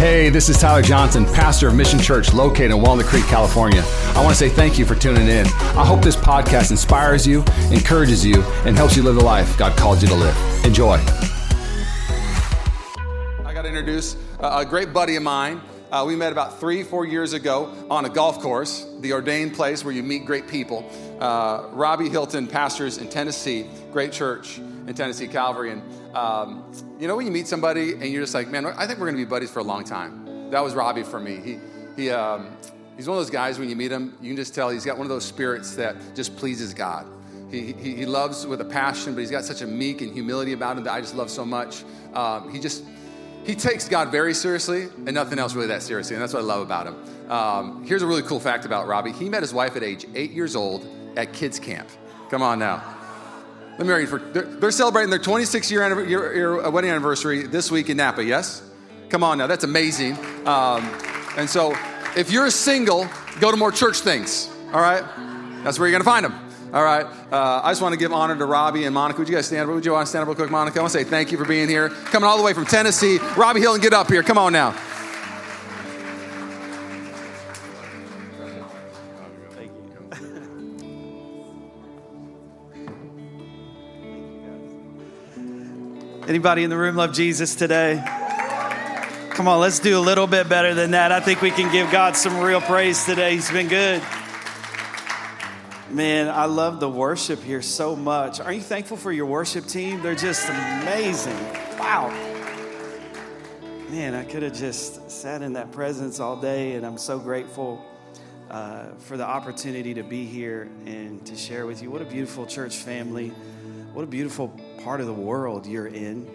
Hey, this is Tyler Johnson, pastor of Mission Church located in Walnut Creek, California. I want to say thank you for tuning in. I hope this podcast inspires you, encourages you, and helps you live the life God called you to live. Enjoy. I got to introduce a great buddy of mine. Uh, we met about three, four years ago on a golf course, the ordained place where you meet great people. Uh, Robbie Hilton pastors in Tennessee, great church in Tennessee, Calvary. And um, you know when you meet somebody and you're just like, man, I think we're going to be buddies for a long time. That was Robbie for me. He, he, um, he's one of those guys when you meet him, you can just tell he's got one of those spirits that just pleases God. He, he, he loves with a passion, but he's got such a meek and humility about him that I just love so much. Um, he just, he takes God very seriously and nothing else really that seriously, and that's what I love about him. Um, here's a really cool fact about Robbie. He met his wife at age eight years old at kids camp. Come on now. Me read for. They're, they're celebrating their 26 year, year, year, uh, wedding anniversary this week in Napa. Yes, come on now, that's amazing. Um, and so, if you're single, go to more church things. All right, that's where you're gonna find them. All right. Uh, I just want to give honor to Robbie and Monica. Would you guys stand up? Would you want to stand up real quick, Monica? I want to say thank you for being here. Coming all the way from Tennessee. Robbie Hilton get up here. Come on now. Anybody in the room love Jesus today? Come on, let's do a little bit better than that. I think we can give God some real praise today. He's been good. Man, I love the worship here so much. Are you thankful for your worship team? They're just amazing. Wow. Man, I could have just sat in that presence all day, and I'm so grateful uh, for the opportunity to be here and to share with you. What a beautiful church family. What a beautiful part of the world you're in.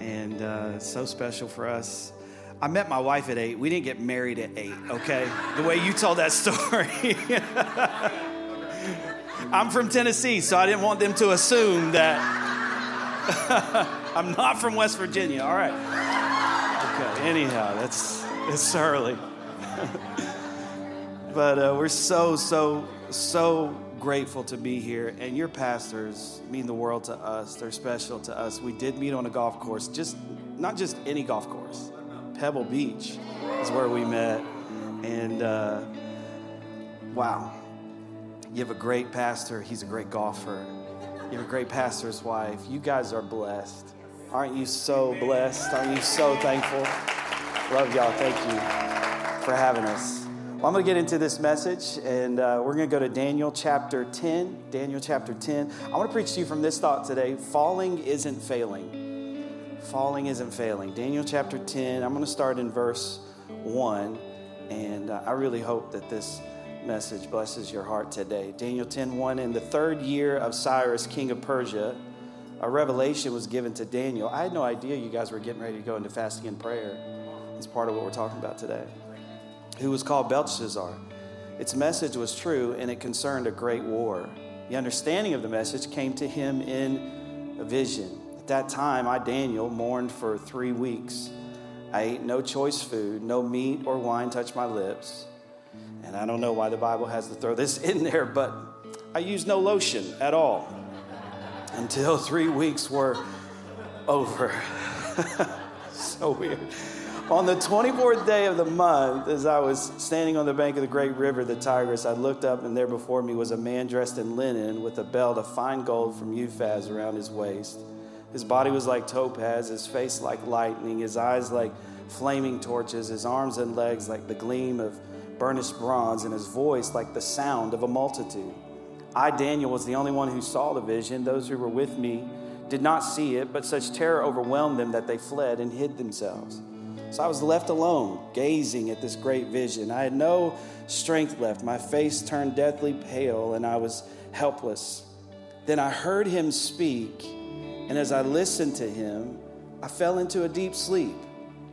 And uh, so special for us. I met my wife at eight. We didn't get married at eight, okay? The way you told that story. I'm from Tennessee, so I didn't want them to assume that I'm not from West Virginia. All right. Okay, anyhow, that's it's early. but uh, we're so, so, so grateful to be here. And your pastors mean the world to us. They're special to us. We did meet on a golf course, just not just any golf course. Pebble Beach is where we met. And uh, wow, you have a great pastor. He's a great golfer. You have a great pastor's wife. You guys are blessed. Aren't you so blessed? Aren't you so thankful? Love y'all. Thank you for having us. Well, I'm going to get into this message, and uh, we're going to go to Daniel chapter 10. Daniel chapter 10. I want to preach to you from this thought today Falling isn't failing. Falling isn't failing. Daniel chapter 10. I'm going to start in verse 1, and uh, I really hope that this message blesses your heart today. Daniel 10 1. In the third year of Cyrus, king of Persia, a revelation was given to Daniel. I had no idea you guys were getting ready to go into fasting and prayer. It's part of what we're talking about today who was called Belshazzar. Its message was true and it concerned a great war. The understanding of the message came to him in a vision. At that time, I, Daniel, mourned for three weeks. I ate no choice food, no meat or wine touched my lips. And I don't know why the Bible has to throw this in there, but I used no lotion at all until three weeks were over. so weird. On the 24th day of the month, as I was standing on the bank of the great river, the Tigris, I looked up, and there before me was a man dressed in linen with a belt of fine gold from Uphaz around his waist. His body was like topaz, his face like lightning, his eyes like flaming torches, his arms and legs like the gleam of burnished bronze, and his voice like the sound of a multitude. I, Daniel, was the only one who saw the vision. Those who were with me did not see it, but such terror overwhelmed them that they fled and hid themselves. So I was left alone, gazing at this great vision. I had no strength left. My face turned deathly pale, and I was helpless. Then I heard him speak, and as I listened to him, I fell into a deep sleep,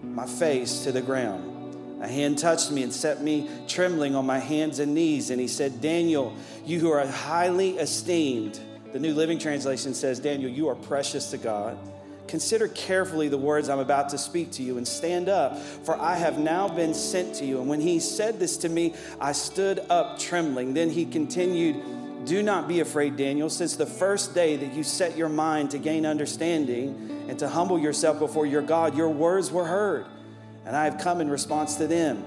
my face to the ground. A hand touched me and set me trembling on my hands and knees, and he said, Daniel, you who are highly esteemed. The New Living Translation says, Daniel, you are precious to God. Consider carefully the words I'm about to speak to you and stand up, for I have now been sent to you. And when he said this to me, I stood up trembling. Then he continued, Do not be afraid, Daniel, since the first day that you set your mind to gain understanding and to humble yourself before your God, your words were heard. and I have come in response to them.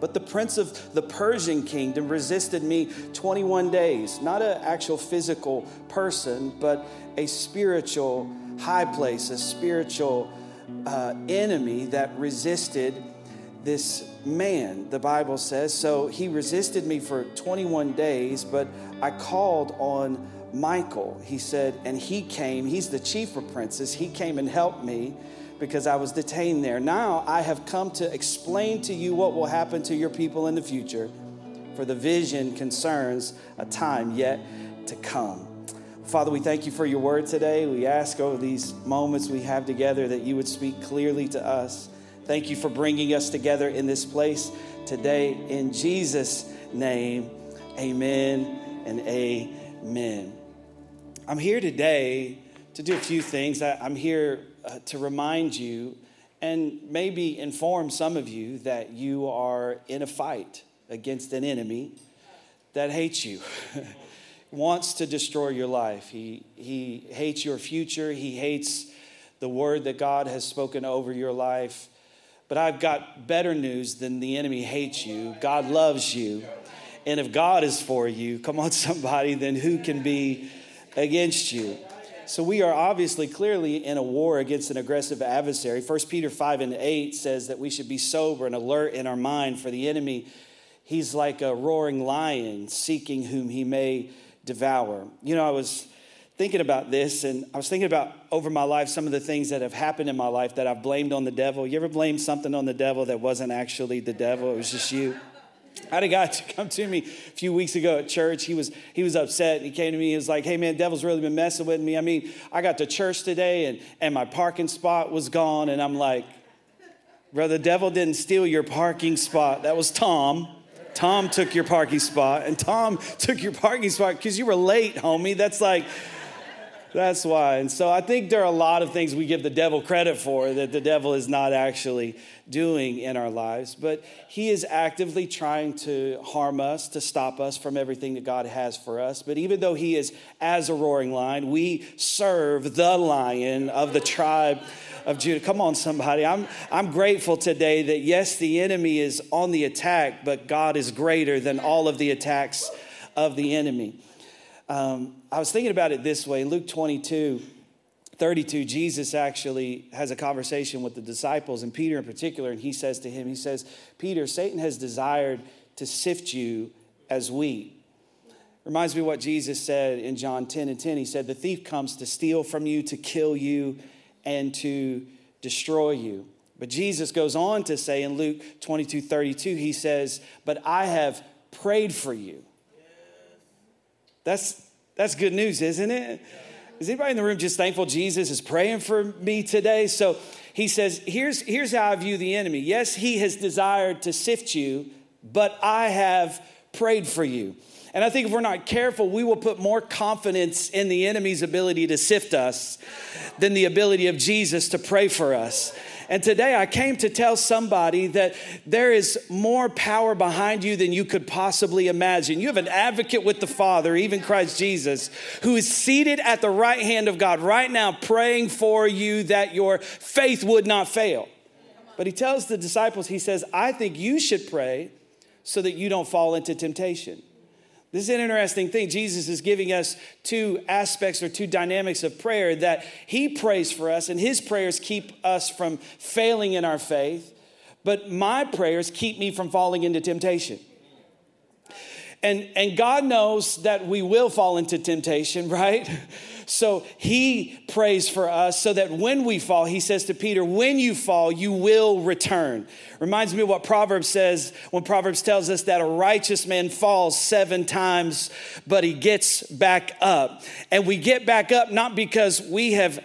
But the prince of the Persian kingdom resisted me 21 days. Not an actual physical person, but a spiritual high place, a spiritual uh, enemy that resisted this man, the Bible says. So he resisted me for 21 days, but I called on Michael. He said, and he came, he's the chief of princes. He came and helped me because I was detained there. Now I have come to explain to you what will happen to your people in the future, for the vision concerns a time yet to come. Father, we thank you for your word today. We ask over these moments we have together that you would speak clearly to us. Thank you for bringing us together in this place today. In Jesus' name, amen and amen. I'm here today to do a few things. I'm here uh, to remind you and maybe inform some of you that you are in a fight against an enemy that hates you, wants to destroy your life. He, he hates your future, he hates the word that God has spoken over your life. But I've got better news than the enemy hates you. God loves you. And if God is for you, come on, somebody, then who can be against you? So we are obviously clearly in a war against an aggressive adversary. 1 Peter 5 and 8 says that we should be sober and alert in our mind for the enemy. He's like a roaring lion seeking whom he may devour. You know, I was thinking about this and I was thinking about over my life some of the things that have happened in my life that I've blamed on the devil. You ever blame something on the devil that wasn't actually the devil? It was just you. I had a guy come to me a few weeks ago at church. He was he was upset. He came to me. He was like, "Hey man, devil's really been messing with me. I mean, I got to church today and and my parking spot was gone." And I'm like, "Brother, the devil didn't steal your parking spot. That was Tom. Tom took your parking spot, and Tom took your parking spot because you were late, homie. That's like." That's why. And so I think there are a lot of things we give the devil credit for that the devil is not actually doing in our lives, but he is actively trying to harm us, to stop us from everything that God has for us. But even though he is as a roaring lion, we serve the lion of the tribe of Judah. Come on, somebody. I'm, I'm grateful today that yes, the enemy is on the attack, but God is greater than all of the attacks of the enemy. Um, I was thinking about it this way Luke 22. 32, Jesus actually has a conversation with the disciples and Peter in particular, and he says to him, He says, Peter, Satan has desired to sift you as wheat. Reminds me of what Jesus said in John 10 and 10. He said, The thief comes to steal from you, to kill you, and to destroy you. But Jesus goes on to say in Luke 22 32, He says, But I have prayed for you. That's, that's good news, isn't it? Is anybody in the room just thankful Jesus is praying for me today? So he says, here's, here's how I view the enemy. Yes, he has desired to sift you, but I have prayed for you. And I think if we're not careful, we will put more confidence in the enemy's ability to sift us than the ability of Jesus to pray for us. And today I came to tell somebody that there is more power behind you than you could possibly imagine. You have an advocate with the Father, even Christ Jesus, who is seated at the right hand of God right now, praying for you that your faith would not fail. But he tells the disciples, he says, I think you should pray so that you don't fall into temptation. This is an interesting thing. Jesus is giving us two aspects or two dynamics of prayer that He prays for us, and His prayers keep us from failing in our faith, but my prayers keep me from falling into temptation. And, and God knows that we will fall into temptation, right? So he prays for us so that when we fall, he says to Peter, when you fall, you will return. Reminds me of what Proverbs says when Proverbs tells us that a righteous man falls seven times, but he gets back up. And we get back up not because we have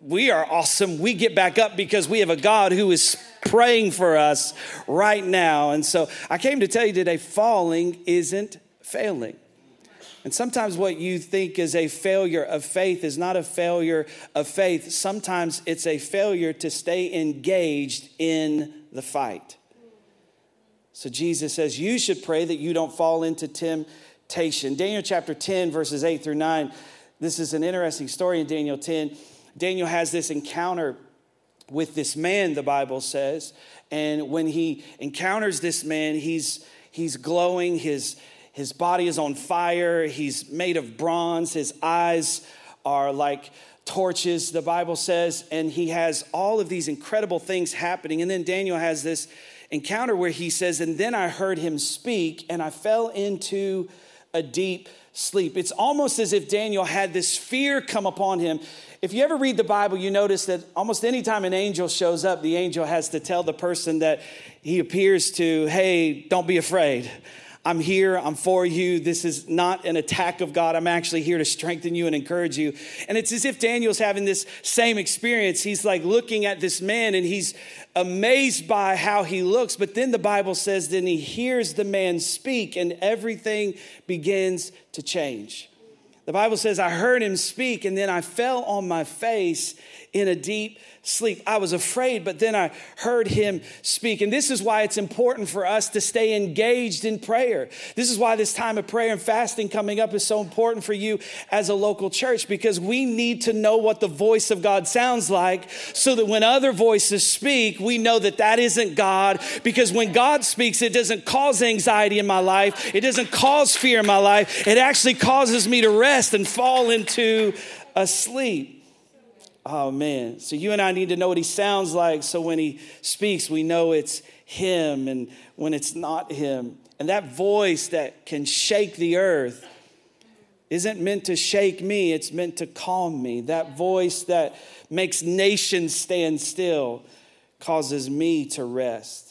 we are awesome. We get back up because we have a God who is praying for us right now. And so I came to tell you today falling isn't failing. And sometimes what you think is a failure of faith is not a failure of faith. Sometimes it's a failure to stay engaged in the fight. So Jesus says, You should pray that you don't fall into temptation. Daniel chapter 10, verses 8 through 9. This is an interesting story in Daniel 10. Daniel has this encounter with this man, the Bible says. And when he encounters this man, he's, he's glowing, his, his body is on fire, he's made of bronze, his eyes are like torches, the Bible says, and he has all of these incredible things happening. And then Daniel has this encounter where he says, And then I heard him speak, and I fell into a deep sleep. It's almost as if Daniel had this fear come upon him. If you ever read the Bible, you notice that almost anytime an angel shows up, the angel has to tell the person that he appears to, hey, don't be afraid. I'm here, I'm for you. This is not an attack of God. I'm actually here to strengthen you and encourage you. And it's as if Daniel's having this same experience. He's like looking at this man and he's amazed by how he looks. But then the Bible says, then he hears the man speak and everything begins to change. The Bible says, I heard him speak and then I fell on my face in a deep sleep. I was afraid, but then I heard him speak. And this is why it's important for us to stay engaged in prayer. This is why this time of prayer and fasting coming up is so important for you as a local church because we need to know what the voice of God sounds like so that when other voices speak, we know that that isn't God. Because when God speaks, it doesn't cause anxiety in my life, it doesn't cause fear in my life. It actually causes me to rest and fall into a sleep. Oh man. So you and I need to know what he sounds like so when he speaks, we know it's him and when it's not him. And that voice that can shake the earth isn't meant to shake me, it's meant to calm me. That voice that makes nations stand still causes me to rest.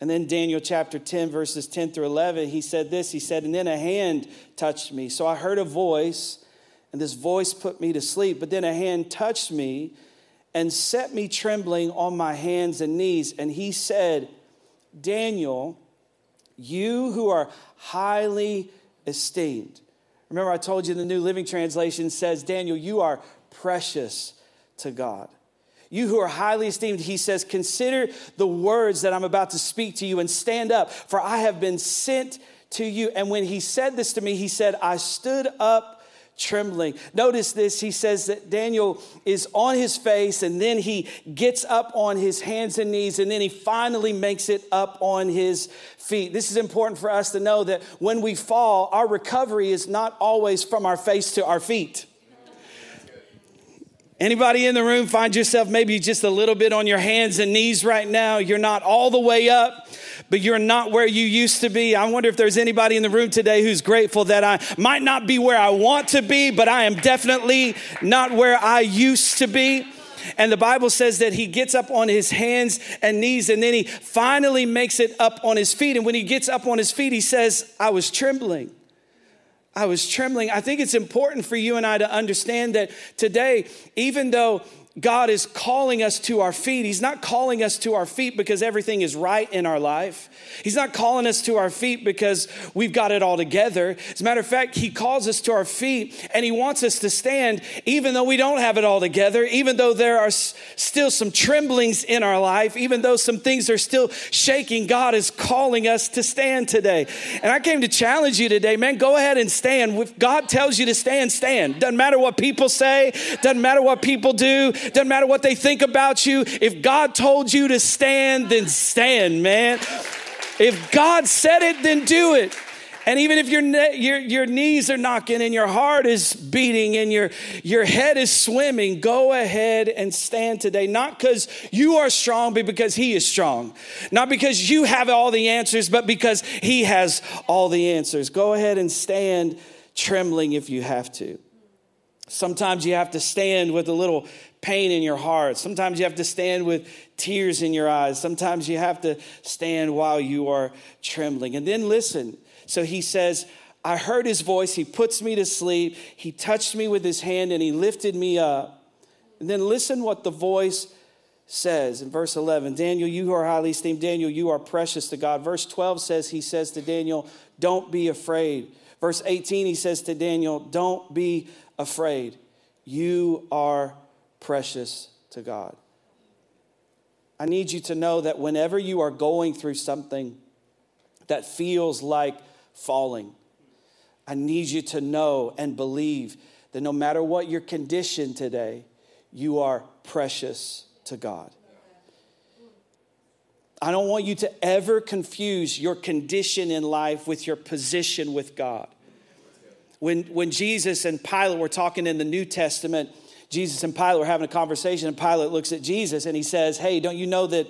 And then Daniel chapter 10, verses 10 through 11, he said this He said, And then a hand touched me. So I heard a voice and this voice put me to sleep. But then a hand touched me and set me trembling on my hands and knees. And he said, Daniel, you who are highly esteemed. Remember, I told you the New Living Translation says, Daniel, you are precious to God. You who are highly esteemed, he says, consider the words that I'm about to speak to you and stand up, for I have been sent to you. And when he said this to me, he said, I stood up trembling. Notice this. He says that Daniel is on his face and then he gets up on his hands and knees and then he finally makes it up on his feet. This is important for us to know that when we fall, our recovery is not always from our face to our feet. Anybody in the room find yourself maybe just a little bit on your hands and knees right now? You're not all the way up, but you're not where you used to be. I wonder if there's anybody in the room today who's grateful that I might not be where I want to be, but I am definitely not where I used to be. And the Bible says that he gets up on his hands and knees and then he finally makes it up on his feet. And when he gets up on his feet, he says, I was trembling. I was trembling. I think it's important for you and I to understand that today, even though God is calling us to our feet. He's not calling us to our feet because everything is right in our life. He's not calling us to our feet because we've got it all together. As a matter of fact, He calls us to our feet and He wants us to stand even though we don't have it all together, even though there are still some tremblings in our life, even though some things are still shaking. God is calling us to stand today. And I came to challenge you today, man, go ahead and stand. If God tells you to stand, stand. Doesn't matter what people say, doesn't matter what people do doesn't matter what they think about you. If God told you to stand, then stand, man. If God said it, then do it. And even if your, ne- your, your knees are knocking and your heart is beating and your, your head is swimming, go ahead and stand today. Not because you are strong, but because He is strong. Not because you have all the answers, but because He has all the answers. Go ahead and stand trembling if you have to. Sometimes you have to stand with a little pain in your heart. Sometimes you have to stand with tears in your eyes. Sometimes you have to stand while you are trembling. And then listen. So he says, I heard his voice. He puts me to sleep. He touched me with his hand and he lifted me up. And then listen what the voice says in verse 11 Daniel, you are highly esteemed, Daniel, you are precious to God. Verse 12 says, He says to Daniel, Don't be afraid. Verse 18, he says to Daniel, Don't be afraid. You are precious to God. I need you to know that whenever you are going through something that feels like falling, I need you to know and believe that no matter what your condition today, you are precious to God. I don't want you to ever confuse your condition in life with your position with God. When, when Jesus and Pilate were talking in the New Testament, Jesus and Pilate were having a conversation, and Pilate looks at Jesus and he says, Hey, don't you know that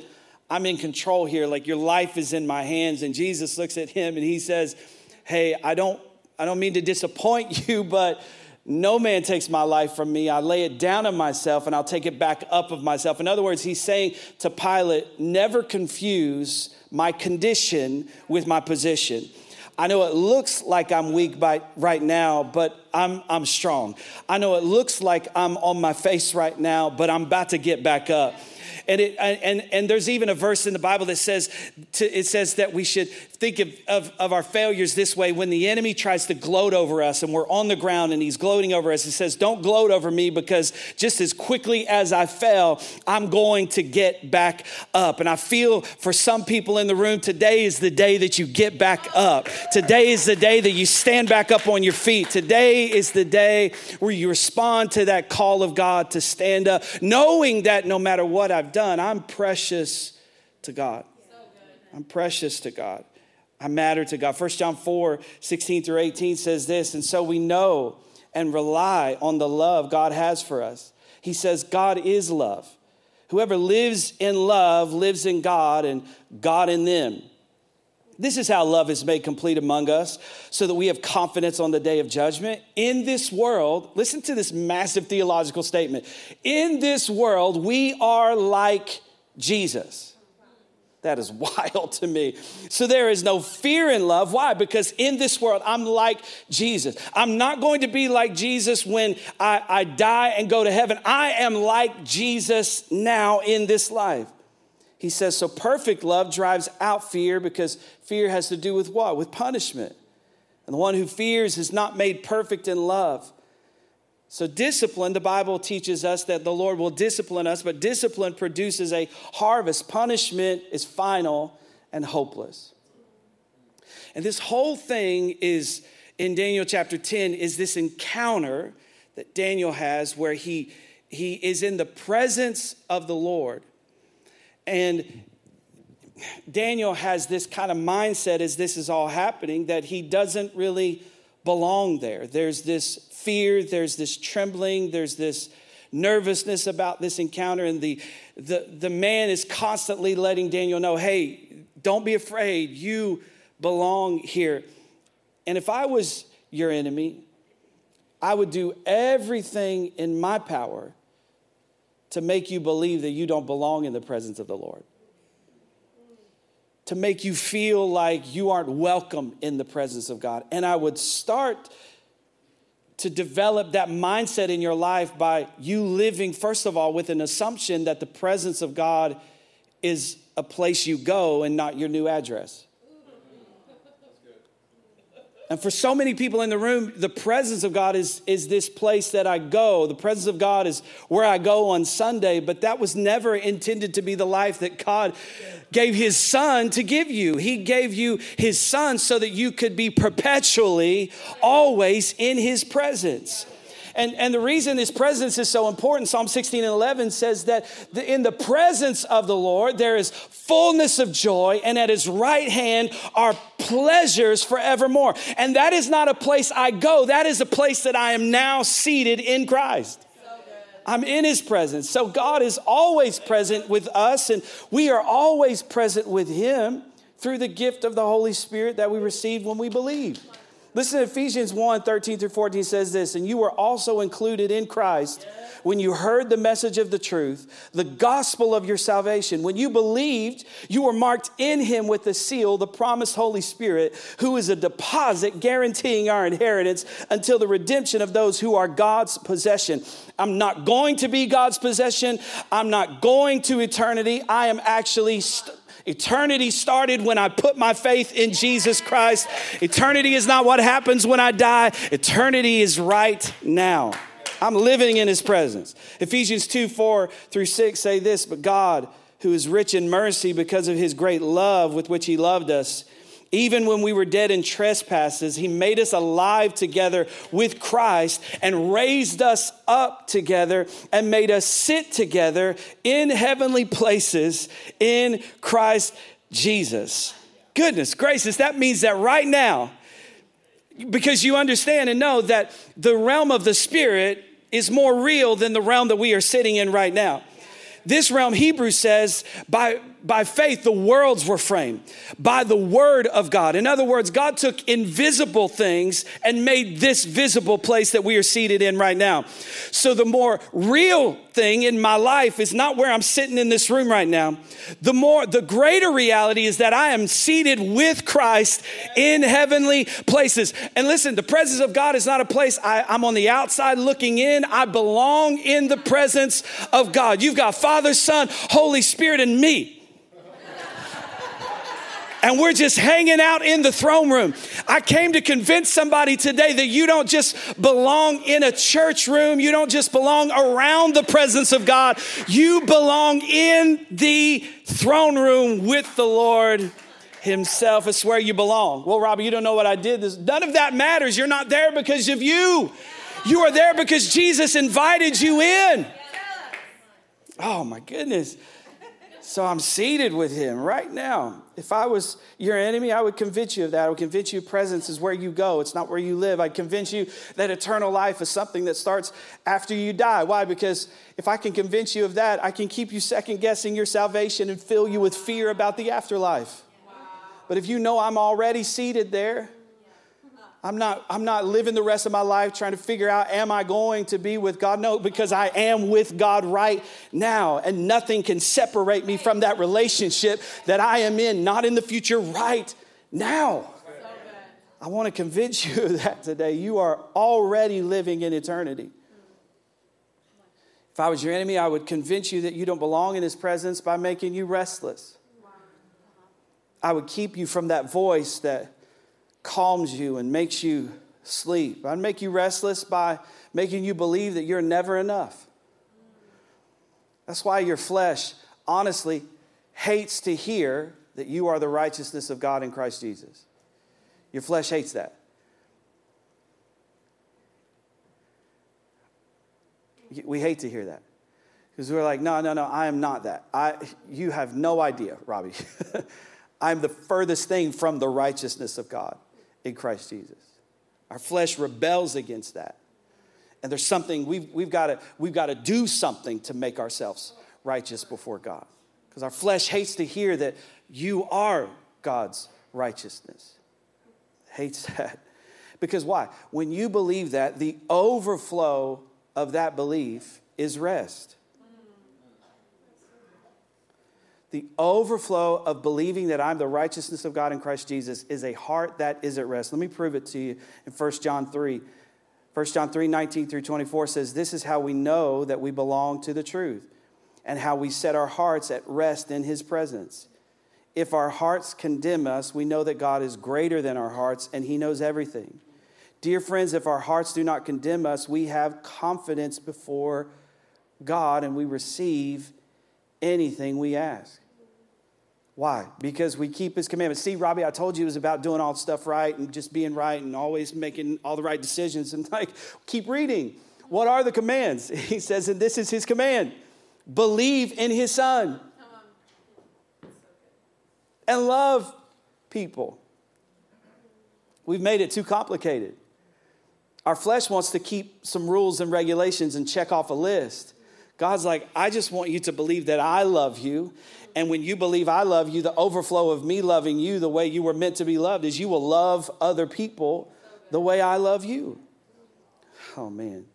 I'm in control here? Like your life is in my hands. And Jesus looks at him and he says, Hey, I don't, I don't mean to disappoint you, but no man takes my life from me. I lay it down of myself and I'll take it back up of myself. In other words, he's saying to Pilate, never confuse my condition with my position. I know it looks like I'm weak by, right now, but I'm, I'm strong. I know it looks like I'm on my face right now, but I'm about to get back up. And, it, and, and there's even a verse in the Bible that says, to, it says that we should think of, of, of, our failures this way. When the enemy tries to gloat over us and we're on the ground and he's gloating over us, he says, Don't gloat over me because just as quickly as I fell, I'm going to get back up. And I feel for some people in the room, today is the day that you get back up. Today is the day that you stand back up on your feet. Today is the day where you respond to that call of God to stand up, knowing that no matter what I've done, I'm precious to God. I'm precious to God. I matter to God. 1 John 4 16 through 18 says this, and so we know and rely on the love God has for us. He says, God is love. Whoever lives in love lives in God and God in them. This is how love is made complete among us, so that we have confidence on the day of judgment. In this world, listen to this massive theological statement. In this world, we are like Jesus. That is wild to me. So there is no fear in love. Why? Because in this world, I'm like Jesus. I'm not going to be like Jesus when I, I die and go to heaven. I am like Jesus now in this life. He says, so perfect love drives out fear because fear has to do with what? With punishment. And the one who fears is not made perfect in love. So, discipline, the Bible teaches us that the Lord will discipline us, but discipline produces a harvest. Punishment is final and hopeless. And this whole thing is in Daniel chapter 10 is this encounter that Daniel has where he, he is in the presence of the Lord. And Daniel has this kind of mindset as this is all happening that he doesn't really belong there. There's this fear, there's this trembling, there's this nervousness about this encounter, and the, the, the man is constantly letting Daniel know hey, don't be afraid, you belong here. And if I was your enemy, I would do everything in my power to make you believe that you don't belong in the presence of the Lord. To make you feel like you aren't welcome in the presence of God. And I would start to develop that mindset in your life by you living, first of all, with an assumption that the presence of God is a place you go and not your new address. And for so many people in the room, the presence of God is, is this place that I go. The presence of God is where I go on Sunday, but that was never intended to be the life that God gave His Son to give you. He gave you His Son so that you could be perpetually, always in His presence. And, and the reason his presence is so important, Psalm 16 and 11 says that in the presence of the Lord, there is fullness of joy, and at his right hand are pleasures forevermore. And that is not a place I go, that is a place that I am now seated in Christ. I'm in his presence. So God is always present with us, and we are always present with him through the gift of the Holy Spirit that we receive when we believe. Listen Ephesians 1 13 through 14 says this, and you were also included in Christ when you heard the message of the truth, the gospel of your salvation. When you believed, you were marked in him with the seal, the promised Holy Spirit, who is a deposit guaranteeing our inheritance until the redemption of those who are God's possession. I'm not going to be God's possession. I'm not going to eternity. I am actually. St- Eternity started when I put my faith in Jesus Christ. Eternity is not what happens when I die, eternity is right now. I'm living in his presence. Ephesians 2 4 through 6 say this, but God, who is rich in mercy because of his great love with which he loved us, Even when we were dead in trespasses, he made us alive together with Christ and raised us up together and made us sit together in heavenly places in Christ Jesus. Goodness gracious, that means that right now, because you understand and know that the realm of the Spirit is more real than the realm that we are sitting in right now. This realm, Hebrews says, by, by faith, the worlds were framed by the word of God. In other words, God took invisible things and made this visible place that we are seated in right now. So the more real thing in my life is not where I'm sitting in this room right now. The more, the greater reality is that I am seated with Christ in heavenly places. And listen, the presence of God is not a place I, I'm on the outside looking in. I belong in the presence of God. You've got Father, Son, Holy Spirit, and me and we're just hanging out in the throne room. I came to convince somebody today that you don't just belong in a church room, you don't just belong around the presence of God, you belong in the throne room with the Lord Himself. It's where you belong. Well, Robbie, you don't know what I did. This, none of that matters. You're not there because of you. You are there because Jesus invited you in. Oh my goodness. So I'm seated with him right now. If I was your enemy, I would convince you of that. I would convince you presence is where you go, it's not where you live. I'd convince you that eternal life is something that starts after you die. Why? Because if I can convince you of that, I can keep you second guessing your salvation and fill you with fear about the afterlife. But if you know I'm already seated there, I'm not, I'm not living the rest of my life trying to figure out, am I going to be with God? No, because I am with God right now, and nothing can separate me from that relationship that I am in, not in the future, right now. I want to convince you of that today. You are already living in eternity. If I was your enemy, I would convince you that you don't belong in his presence by making you restless. I would keep you from that voice that calms you and makes you sleep. I'd make you restless by making you believe that you're never enough. That's why your flesh, honestly, hates to hear that you are the righteousness of God in Christ Jesus. Your flesh hates that. We hate to hear that because we're like, no, no, no, I am not that. I, you have no idea, Robbie. I'm the furthest thing from the righteousness of God in Christ Jesus. Our flesh rebels against that. And there's something we've, we've got we've got to do something to make ourselves righteous before God. Because our flesh hates to hear that you are God's righteousness. Hates that. Because why? When you believe that, the overflow of that belief is rest. The overflow of believing that I'm the righteousness of God in Christ Jesus is a heart that is at rest. Let me prove it to you in 1 John 3. 1 John 3 19 through 24 says, This is how we know that we belong to the truth and how we set our hearts at rest in his presence. If our hearts condemn us, we know that God is greater than our hearts and he knows everything. Dear friends, if our hearts do not condemn us, we have confidence before God and we receive anything we ask. Why? Because we keep his commandments. See, Robbie, I told you it was about doing all stuff right and just being right and always making all the right decisions. And like, keep reading. What are the commands? He says, and this is his command believe in his son and love people. We've made it too complicated. Our flesh wants to keep some rules and regulations and check off a list. God's like, I just want you to believe that I love you. And when you believe I love you, the overflow of me loving you the way you were meant to be loved is you will love other people the way I love you. Oh, man.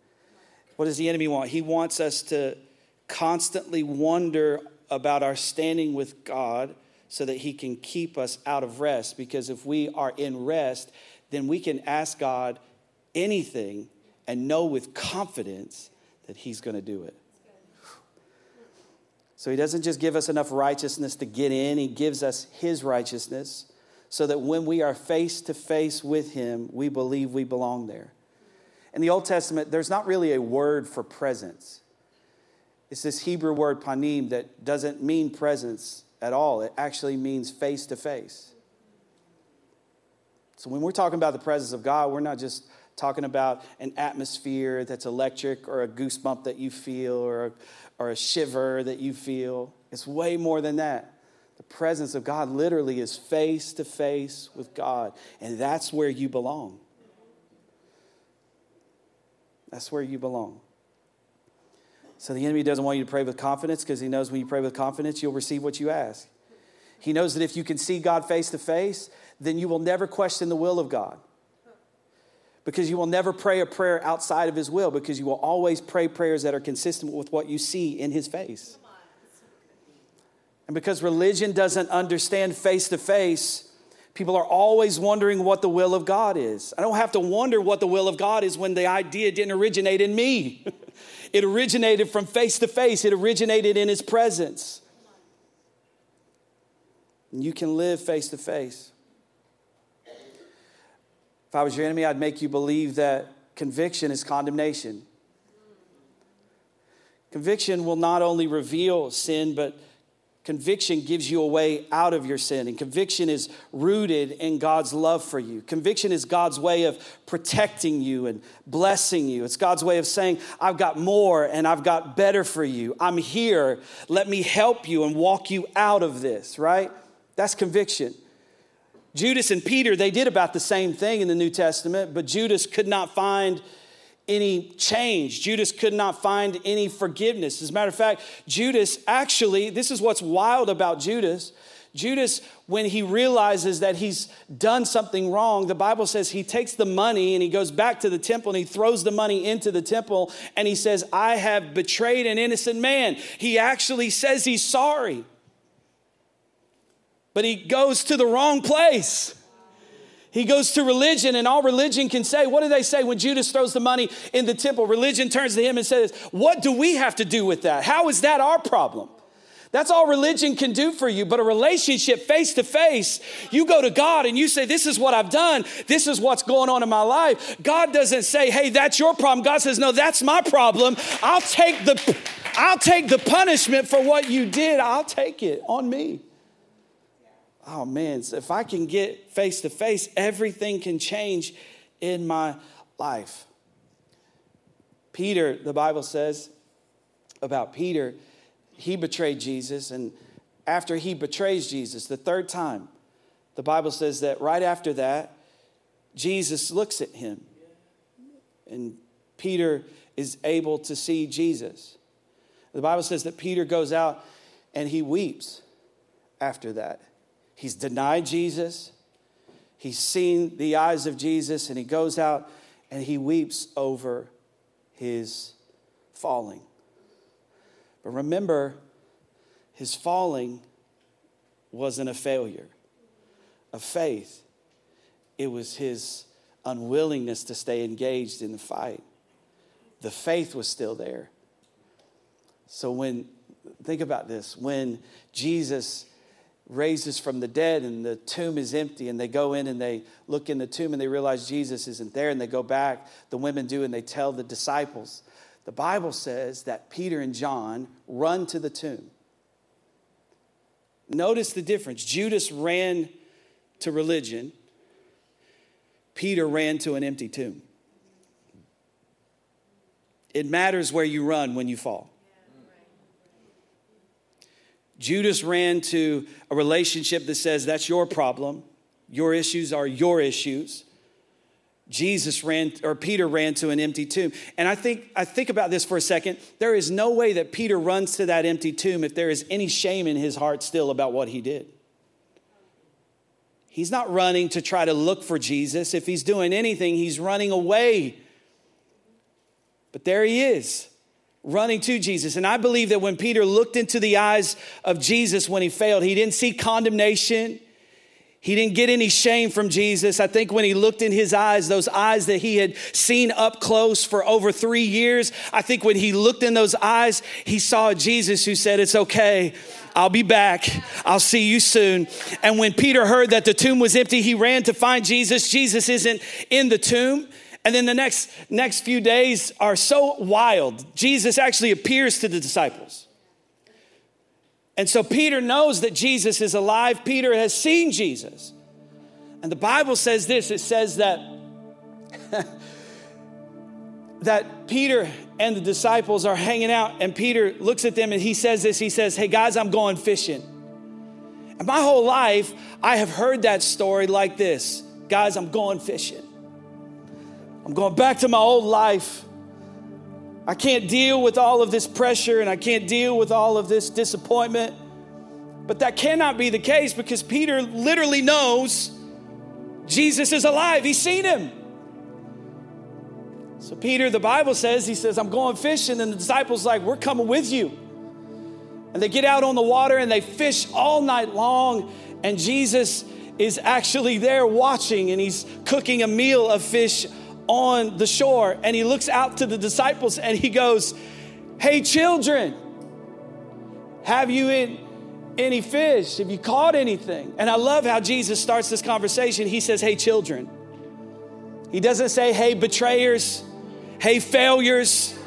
What does the enemy want? He wants us to constantly wonder about our standing with God so that he can keep us out of rest. Because if we are in rest, then we can ask God anything and know with confidence that he's going to do it. So he doesn't just give us enough righteousness to get in, he gives us his righteousness so that when we are face to face with him, we believe we belong there. In the Old Testament, there's not really a word for presence. It's this Hebrew word panim that doesn't mean presence at all. It actually means face to face. So when we're talking about the presence of God, we're not just talking about an atmosphere that's electric or a goosebump that you feel or a, or a shiver that you feel. It's way more than that. The presence of God literally is face to face with God, and that's where you belong. That's where you belong. So the enemy doesn't want you to pray with confidence because he knows when you pray with confidence, you'll receive what you ask. He knows that if you can see God face to face, then you will never question the will of God. Because you will never pray a prayer outside of his will, because you will always pray prayers that are consistent with what you see in his face. And because religion doesn't understand face to face, people are always wondering what the will of God is. I don't have to wonder what the will of God is when the idea didn't originate in me. it originated from face to face, it originated in His presence. And you can live face to face. If I was your enemy, I'd make you believe that conviction is condemnation. Conviction will not only reveal sin, but Conviction gives you a way out of your sin, and conviction is rooted in God's love for you. Conviction is God's way of protecting you and blessing you. It's God's way of saying, I've got more and I've got better for you. I'm here. Let me help you and walk you out of this, right? That's conviction. Judas and Peter, they did about the same thing in the New Testament, but Judas could not find any change. Judas could not find any forgiveness. As a matter of fact, Judas actually, this is what's wild about Judas. Judas, when he realizes that he's done something wrong, the Bible says he takes the money and he goes back to the temple and he throws the money into the temple and he says, I have betrayed an innocent man. He actually says he's sorry, but he goes to the wrong place. He goes to religion, and all religion can say, what do they say when Judas throws the money in the temple? Religion turns to him and says, What do we have to do with that? How is that our problem? That's all religion can do for you. But a relationship face to face, you go to God and you say, This is what I've done. This is what's going on in my life. God doesn't say, Hey, that's your problem. God says, No, that's my problem. I'll take the, I'll take the punishment for what you did. I'll take it on me oh man, if I can get face to face, everything can change in my life. Peter, the Bible says about Peter, he betrayed Jesus, and after he betrays Jesus the third time, the Bible says that right after that, Jesus looks at him, and Peter is able to see Jesus. The Bible says that Peter goes out and he weeps after that. He's denied Jesus. He's seen the eyes of Jesus, and he goes out and he weeps over his falling. But remember, his falling wasn't a failure of faith, it was his unwillingness to stay engaged in the fight. The faith was still there. So, when, think about this, when Jesus raises from the dead and the tomb is empty. And they go in and they look in the tomb and they realize Jesus isn't there. And they go back the women do and they tell the disciples. The bible says that Peter and John run to the tomb. Notice the difference. Judas ran to religion. Peter ran to an empty tomb. It matters where you run when you fall Judas ran to a relationship that says that's your problem. Your issues are your issues. Jesus ran, or Peter ran to an empty tomb. And I think, I think about this for a second. There is no way that Peter runs to that empty tomb if there is any shame in his heart still about what he did. He's not running to try to look for Jesus. If he's doing anything, he's running away. But there he is running to Jesus. And I believe that when Peter looked into the eyes of Jesus when he failed, he didn't see condemnation. He didn't get any shame from Jesus. I think when he looked in his eyes, those eyes that he had seen up close for over three years, I think when he looked in those eyes, he saw Jesus who said, It's okay. I'll be back. I'll see you soon. And when Peter heard that the tomb was empty, he ran to find Jesus. Jesus isn't in the tomb. And then the next, next few days are so wild. Jesus actually appears to the disciples. And so Peter knows that Jesus is alive. Peter has seen Jesus. And the Bible says this it says that. that Peter and the disciples are hanging out, and Peter looks at them and he says this He says, Hey guys, I'm going fishing. And my whole life, I have heard that story like this Guys, I'm going fishing. I'm going back to my old life. I can't deal with all of this pressure and I can't deal with all of this disappointment. But that cannot be the case because Peter literally knows Jesus is alive. He's seen him. So, Peter, the Bible says, he says, I'm going fishing. And the disciples, like, we're coming with you. And they get out on the water and they fish all night long. And Jesus is actually there watching and he's cooking a meal of fish on the shore. And he looks out to the disciples and he goes, Hey, children, have you in any fish? Have you caught anything? And I love how Jesus starts this conversation. He says, Hey, children. He doesn't say, Hey, betrayers. Hey, failures.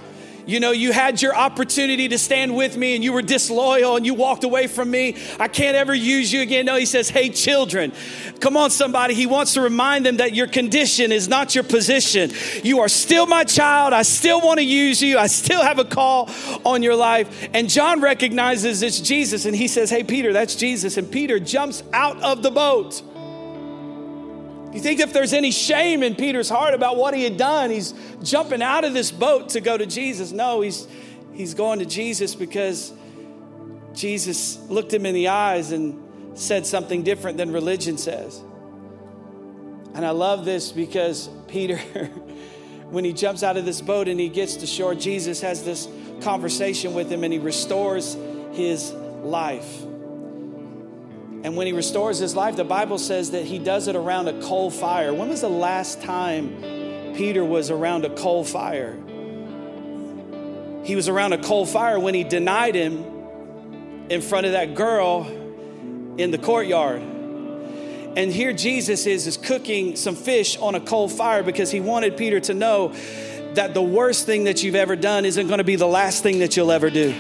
You know, you had your opportunity to stand with me and you were disloyal and you walked away from me. I can't ever use you again. No, he says, Hey, children, come on, somebody. He wants to remind them that your condition is not your position. You are still my child. I still want to use you. I still have a call on your life. And John recognizes it's Jesus and he says, Hey, Peter, that's Jesus. And Peter jumps out of the boat. You think if there's any shame in Peter's heart about what he had done, he's jumping out of this boat to go to Jesus. No, he's, he's going to Jesus because Jesus looked him in the eyes and said something different than religion says. And I love this because Peter, when he jumps out of this boat and he gets to shore, Jesus has this conversation with him and he restores his life. And when he restores his life, the Bible says that he does it around a coal fire. When was the last time Peter was around a coal fire? He was around a coal fire when he denied him in front of that girl in the courtyard. And here Jesus is, is cooking some fish on a coal fire because he wanted Peter to know that the worst thing that you've ever done isn't going to be the last thing that you'll ever do.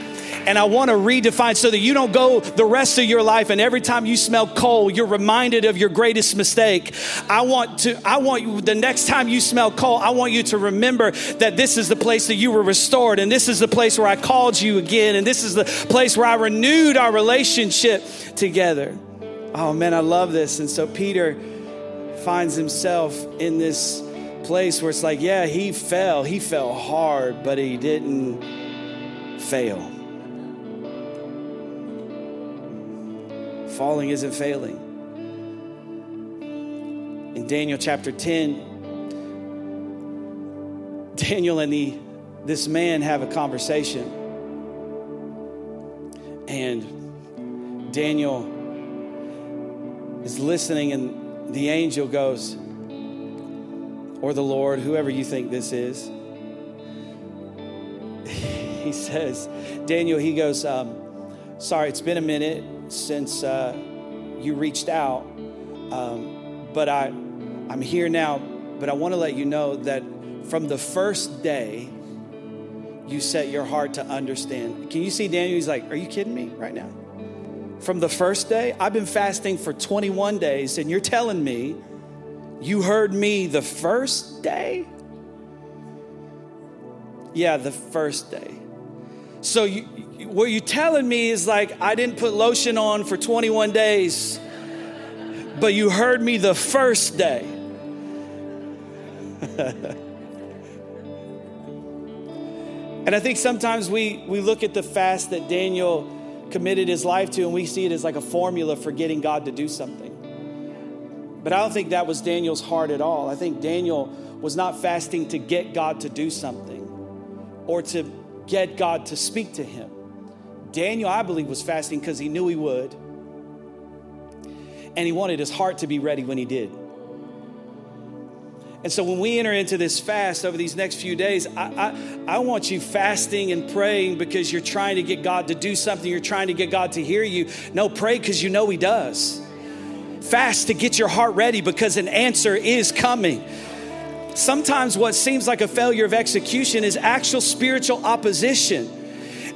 And I want to redefine so that you don't go the rest of your life and every time you smell coal, you're reminded of your greatest mistake. I want to, I want you, the next time you smell coal, I want you to remember that this is the place that you were restored and this is the place where I called you again and this is the place where I renewed our relationship together. Oh man, I love this. And so Peter finds himself in this place where it's like, yeah, he fell. He fell hard, but he didn't fail. Falling isn't failing. In Daniel chapter 10, Daniel and the, this man have a conversation. And Daniel is listening, and the angel goes, or the Lord, whoever you think this is. he says, Daniel, he goes, um, Sorry, it's been a minute since uh, you reached out, um, but I, I'm here now. But I want to let you know that from the first day you set your heart to understand. Can you see Daniel? He's like, Are you kidding me right now? From the first day, I've been fasting for 21 days, and you're telling me you heard me the first day? Yeah, the first day. So you, what you're telling me is like I didn't put lotion on for 21 days, but you heard me the first day. and I think sometimes we we look at the fast that Daniel committed his life to and we see it as like a formula for getting God to do something. But I don't think that was Daniel's heart at all. I think Daniel was not fasting to get God to do something or to get God to speak to him. Daniel, I believe, was fasting because he knew he would. And he wanted his heart to be ready when he did. And so when we enter into this fast over these next few days, I, I, I, want you fasting and praying because you're trying to get God to do something. You're trying to get God to hear you. No, pray because you know He does. Fast to get your heart ready because an answer is coming. Sometimes what seems like a failure of execution is actual spiritual opposition.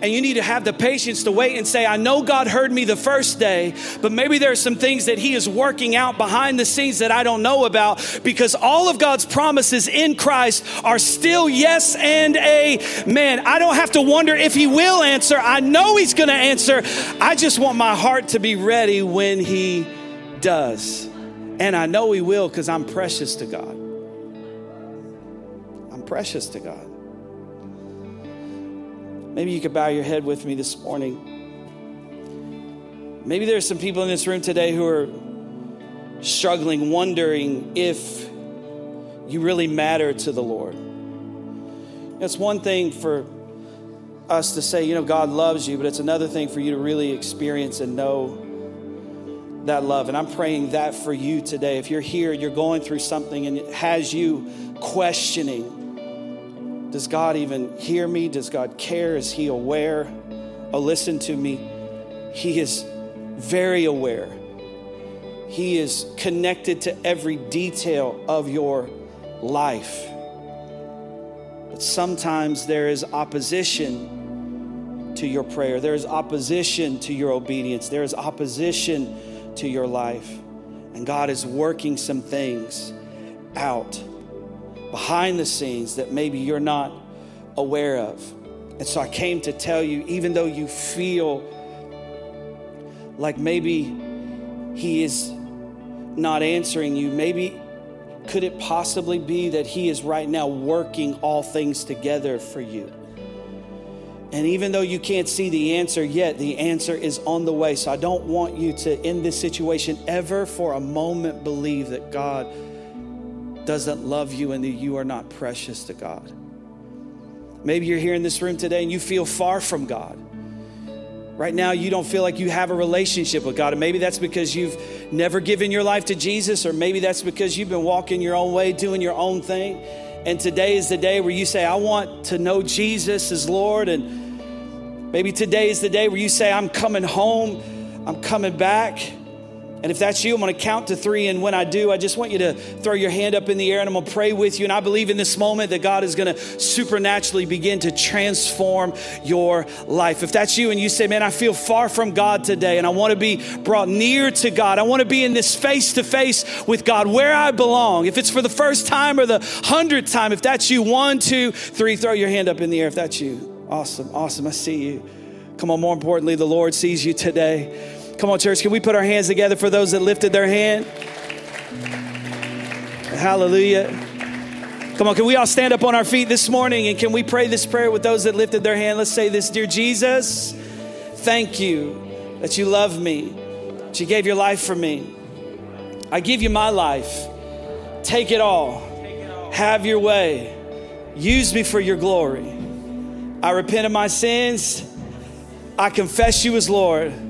And you need to have the patience to wait and say, I know God heard me the first day, but maybe there are some things that He is working out behind the scenes that I don't know about because all of God's promises in Christ are still yes and amen. I don't have to wonder if He will answer. I know He's going to answer. I just want my heart to be ready when He does. And I know He will because I'm precious to God. Precious to God. Maybe you could bow your head with me this morning. Maybe there's some people in this room today who are struggling, wondering if you really matter to the Lord. It's one thing for us to say, you know, God loves you, but it's another thing for you to really experience and know that love. And I'm praying that for you today. If you're here, you're going through something and it has you questioning does God even hear me? Does God care? Is He aware? Oh, listen to me. He is very aware. He is connected to every detail of your life. But sometimes there is opposition to your prayer, there is opposition to your obedience, there is opposition to your life. And God is working some things out behind the scenes that maybe you're not aware of. And so I came to tell you, even though you feel like maybe He is not answering you, maybe could it possibly be that He is right now working all things together for you? And even though you can't see the answer yet, the answer is on the way. So I don't want you to, in this situation, ever for a moment believe that God doesn't love you and that you are not precious to God. Maybe you're here in this room today and you feel far from God. Right now, you don't feel like you have a relationship with God. And maybe that's because you've never given your life to Jesus, or maybe that's because you've been walking your own way, doing your own thing. And today is the day where you say, I want to know Jesus as Lord. And maybe today is the day where you say, I'm coming home, I'm coming back. And if that's you, I'm going to count to three. And when I do, I just want you to throw your hand up in the air and I'm going to pray with you. And I believe in this moment that God is going to supernaturally begin to transform your life. If that's you and you say, man, I feel far from God today and I want to be brought near to God, I want to be in this face to face with God where I belong. If it's for the first time or the hundredth time, if that's you, one, two, three, throw your hand up in the air if that's you. Awesome, awesome. I see you. Come on, more importantly, the Lord sees you today. Come on, church, can we put our hands together for those that lifted their hand? Hallelujah. Come on, can we all stand up on our feet this morning and can we pray this prayer with those that lifted their hand? Let's say this Dear Jesus, thank you that you love me, that you gave your life for me. I give you my life. Take it all. Have your way. Use me for your glory. I repent of my sins. I confess you as Lord.